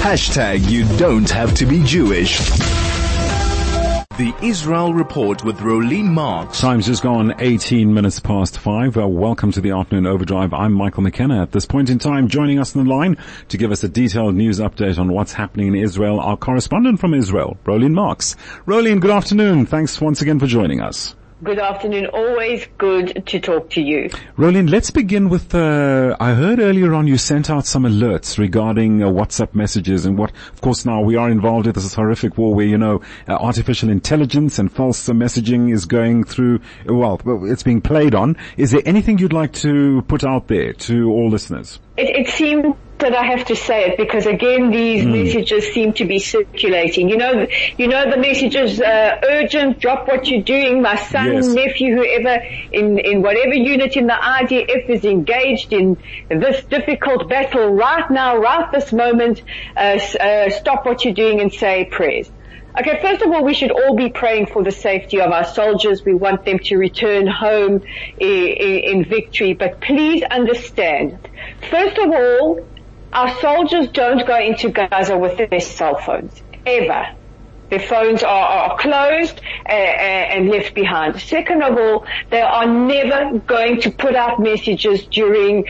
Hashtag you don't have to be Jewish. The Israel Report with Rolene Marks. Time's just gone 18 minutes past five. Uh, welcome to the afternoon overdrive. I'm Michael McKenna. At this point in time, joining us on the line to give us a detailed news update on what's happening in Israel, our correspondent from Israel, Rolene Marks. Rolene, good afternoon. Thanks once again for joining us. Good afternoon. Always good to talk to you. Rolene, let's begin with, uh, I heard earlier on you sent out some alerts regarding uh, WhatsApp messages and what, of course now we are involved in this horrific war where, you know, uh, artificial intelligence and false messaging is going through, well, it's being played on. Is there anything you'd like to put out there to all listeners? It, it seems that I have to say it because again these mm. messages seem to be circulating. You know, you know the messages, uh, urgent, drop what you're doing, my son, yes. nephew, whoever in, in whatever unit in the IDF is engaged in this difficult battle right now, right this moment, uh, uh, stop what you're doing and say prayers. Okay, first of all, we should all be praying for the safety of our soldiers. We want them to return home in, in, victory. But please understand, first of all, our soldiers don't go into Gaza with their cell phones, ever. Their phones are, are closed uh, uh, and left behind. Second of all, they are never going to put out messages during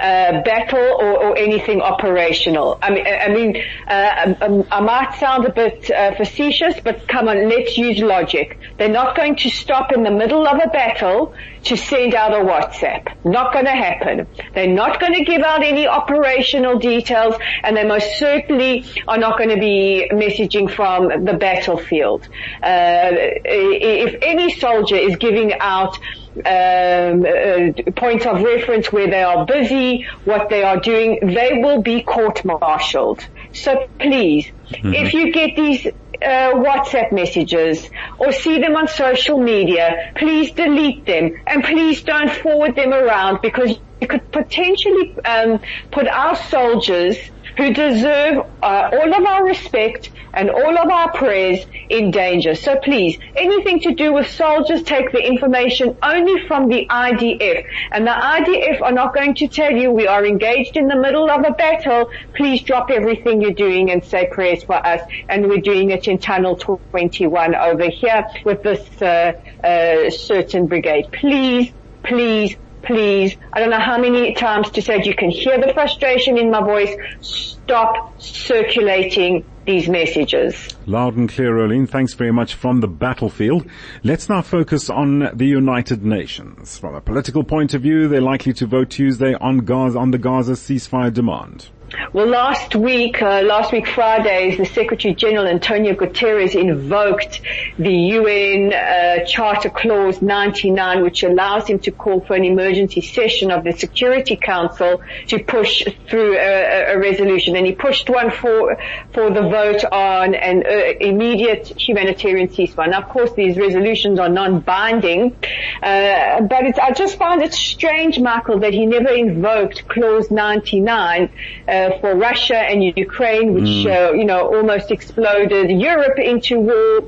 uh, battle or, or, anything operational. I mean, I, mean, uh, um, I might sound a bit uh, facetious, but come on, let's use logic. They're not going to stop in the middle of a battle to send out a WhatsApp. Not going to happen. They're not going to give out any operational details, and they most certainly are not going to be messaging from the battlefield. Uh, if any soldier is giving out um, uh, points of reference where they are busy, what they are doing, they will be court-martialed. So please, mm-hmm. if you get these uh, WhatsApp messages or see them on social media, please delete them and please don't forward them around because you could potentially um, put our soldiers who deserve uh, all of our respect and all of our prayers in danger. So please, anything to do with soldiers, take the information only from the IDF. And the IDF are not going to tell you we are engaged in the middle of a battle. Please drop everything you're doing and say prayers for us. And we're doing it in Tunnel 21 over here with this uh, uh, certain brigade. Please, please, please, I don't know how many times to say it. you can hear the frustration in my voice. Stop circulating these messages. Loud and clear, Rolene. Thanks very much from the battlefield. Let's now focus on the United Nations. From a political point of view, they're likely to vote Tuesday on Gaza, on the Gaza ceasefire demand. Well, last week, uh, last week Friday, the Secretary General Antonio Guterres invoked the UN uh, Charter Clause 99, which allows him to call for an emergency session of the Security Council to push through a, a resolution. And he pushed one for for the vote on an uh, immediate humanitarian ceasefire. Now, of course, these resolutions are non-binding, uh, but I just find it strange, Michael, that he never invoked Clause 99 uh, for Russia and Ukraine, which mm. uh, you know almost exploded Europe into war,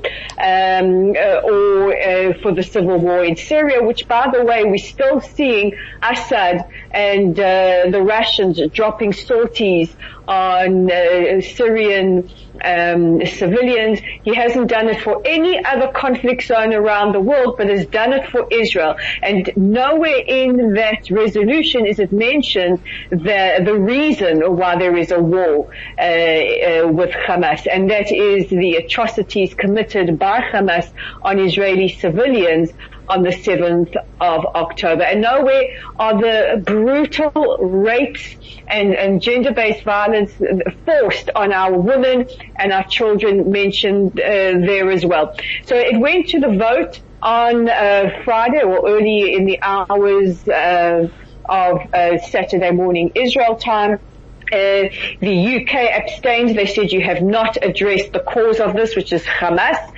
um, uh, or uh, for the civil war in Syria, which, by the way, we're still seeing Assad and uh, the Russians dropping sorties on uh, Syrian um, civilians. He hasn't done it for any other conflict zone around the world, but has done it for Israel. And nowhere in that resolution is it mentioned the the reason why there is a war uh, uh, with Hamas, and that is the atrocities committed by Hamas on Israeli civilians on the 7th of October. And nowhere are the brutal rapes and, and gender-based violence forced on our women and our children mentioned uh, there as well. So it went to the vote on uh, Friday or early in the hours uh, of uh, Saturday morning Israel time. Uh, the UK abstained. They said you have not addressed the cause of this, which is Hamas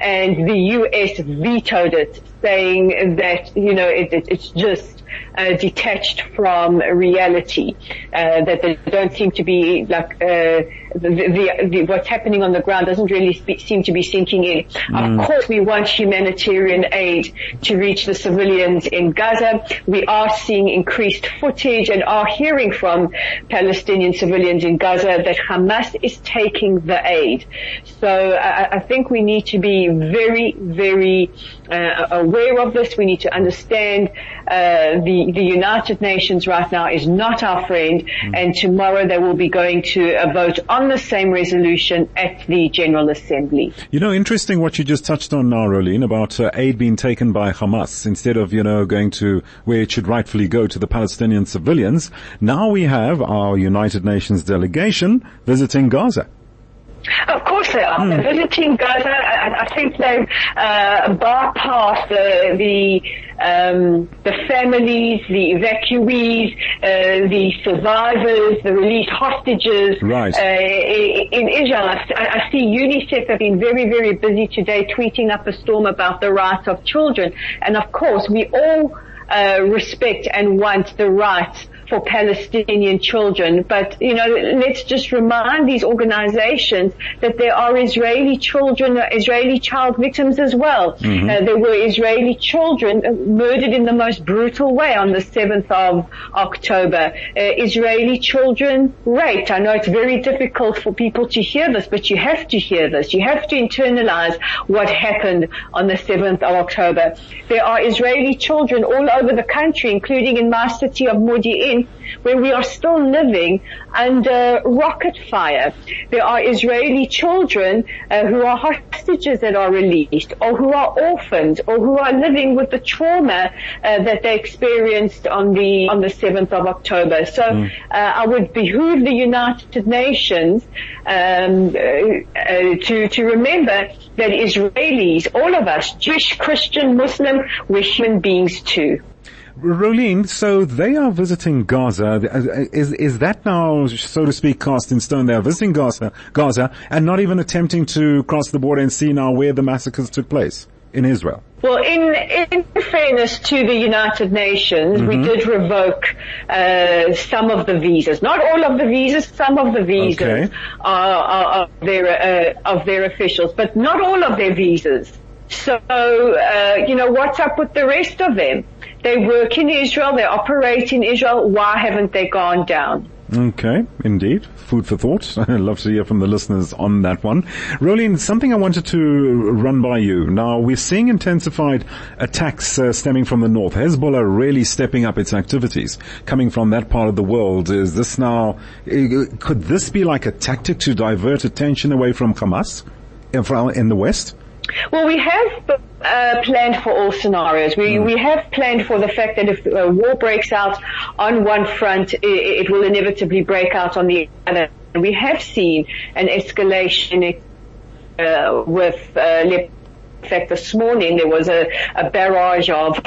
and the US vetoed it, saying that you know it, it, it's just uh, detached from reality, uh, that they don't seem to be like uh, the, the, the, what's happening on the ground doesn't really spe- seem to be sinking in. Mm. Of course, we want humanitarian aid to reach the civilians in Gaza. We are seeing increased footage and are hearing from Palestinian civilians in Gaza that Hamas is taking the aid. So I, I think we need to be very, very uh, aware of this. We need to understand uh, the the United Nations right now is not our friend, mm. and tomorrow they will be going to a vote on the same resolution at the General Assembly. You know, interesting what you just touched on now, Rolene, about uh, aid being taken by Hamas instead of you know going to where it should rightfully go to the Palestinian civilians. Now we have our United Nations delegation visiting Gaza. Of course they are. Mm. They're visiting Gaza. I, I think they've uh, bypassed the the, um, the families, the evacuees, uh, the survivors, the released hostages right. uh, in Israel. I, I, see UNICEF have been very, very busy today tweeting up a storm about the rights of children. And of course, we all uh, respect and want the rights for Palestinian children. But, you know, let's just remind these organizations that there are Israeli children, Israeli child victims as well. Mm-hmm. Uh, there were Israeli children murdered in the most brutal way on the 7th of October. Uh, Israeli children raped. I know it's very difficult for people to hear this, but you have to hear this. You have to internalize what happened on the 7th of October. There are Israeli children all over the country, including in my city of Modi'in, where we are still living under rocket fire. There are Israeli children uh, who are hostages that are released or who are orphaned or who are living with the trauma uh, that they experienced on the on the 7th of October. So mm. uh, I would behoove the United Nations um, uh, uh, to to remember that Israelis, all of us, Jewish, Christian, Muslim, we're human beings too. Rolene, so they are visiting Gaza. Is is that now, so to speak, cast in stone? They are visiting Gaza, Gaza, and not even attempting to cross the border and see now where the massacres took place in Israel. Well, in in fairness to the United Nations, mm-hmm. we did revoke uh, some of the visas. Not all of the visas. Some of the visas okay. are, are, of their uh, of their officials, but not all of their visas. So, uh, you know, what's up with the rest of them? They work in Israel, they operate in Israel. Why haven't they gone down? Okay, indeed. Food for thought. I'd love to hear from the listeners on that one. Rolene, something I wanted to run by you. Now, we're seeing intensified attacks uh, stemming from the north. Hezbollah really stepping up its activities coming from that part of the world. Is this now, could this be like a tactic to divert attention away from Hamas in the West? Well, we have uh, planned for all scenarios. We mm. we have planned for the fact that if a war breaks out on one front, it, it will inevitably break out on the other. We have seen an escalation uh, with. Uh, in fact, this morning there was a, a barrage of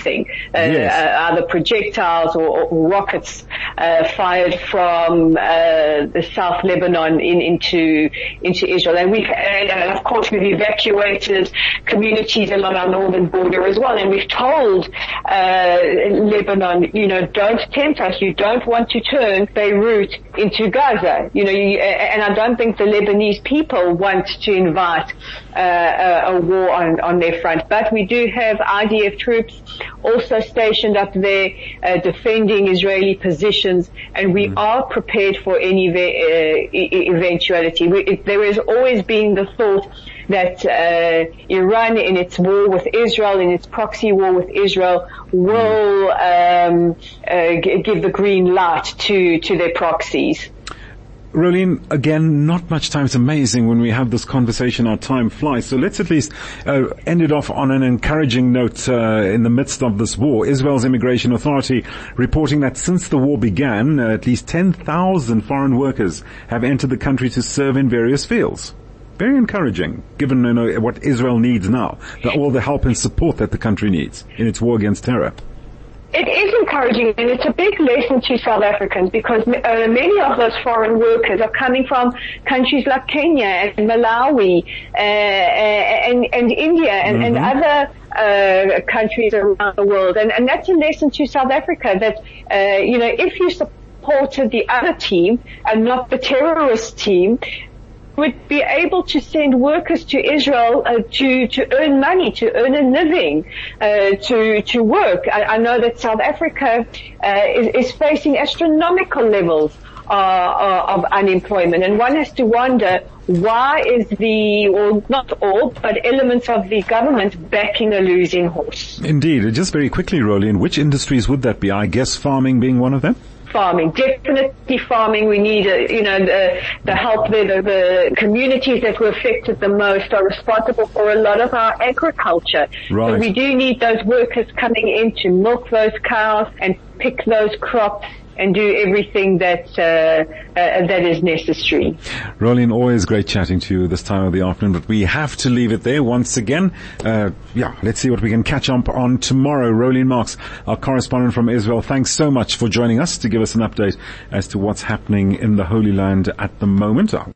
thing. Uh, yes. uh, either projectiles or, or rockets uh, fired from uh, the South Lebanon in, into into Israel, and we and of course we've evacuated communities along our northern border as well, and we've told uh, Lebanon, you know, don't tempt us. You don't want to turn Beirut into Gaza. You know, you, and I don't think the Lebanese people want to invite uh, a war on, on their front. But we do have IDF troops also stationed up there uh, defending Israeli positions, and we mm. are prepared for any uh, eventuality. We, it, there has always been the thought that uh, Iran, in its war with Israel, in its proxy war with Israel, will um, uh, g- give the green light to to their proxies. Rolene, again, not much time. It's amazing when we have this conversation, our time flies. So let's at least uh, end it off on an encouraging note uh, in the midst of this war. Israel's Immigration Authority reporting that since the war began, uh, at least 10,000 foreign workers have entered the country to serve in various fields. Very encouraging, given you know, what Israel needs now, the, all the help and support that the country needs in its war against terror. It is encouraging and it's a big lesson to South Africans because uh, many of those foreign workers are coming from countries like Kenya and Malawi uh, and, and India and, mm-hmm. and other uh, countries around the world. And, and that's a lesson to South Africa that, uh, you know, if you supported the other team and not the terrorist team, would be able to send workers to Israel uh, to to earn money, to earn a living, uh, to to work. I, I, know that South Africa uh, is, is, facing astronomical levels uh, uh, of unemployment, and one has to wonder why is the, or not all, but elements of the government backing a losing horse. Indeed. Just very quickly, in which industries would that be? I guess farming being one of them? Farming, definitely farming. We need, uh, you know, the, the help there. The, the, communities that were affected the most are responsible for a lot of our agriculture. Right. So we do need those workers coming in to milk those cows and pick those crops and do everything that uh, uh, that is necessary. Rolene, always great chatting to you this time of the afternoon, but we have to leave it there once again. Uh, yeah, let's see what we can catch up on tomorrow. Rolene Marks, our correspondent from Israel, thanks so much for joining us to give us an update as to what's happening in the Holy Land at the moment.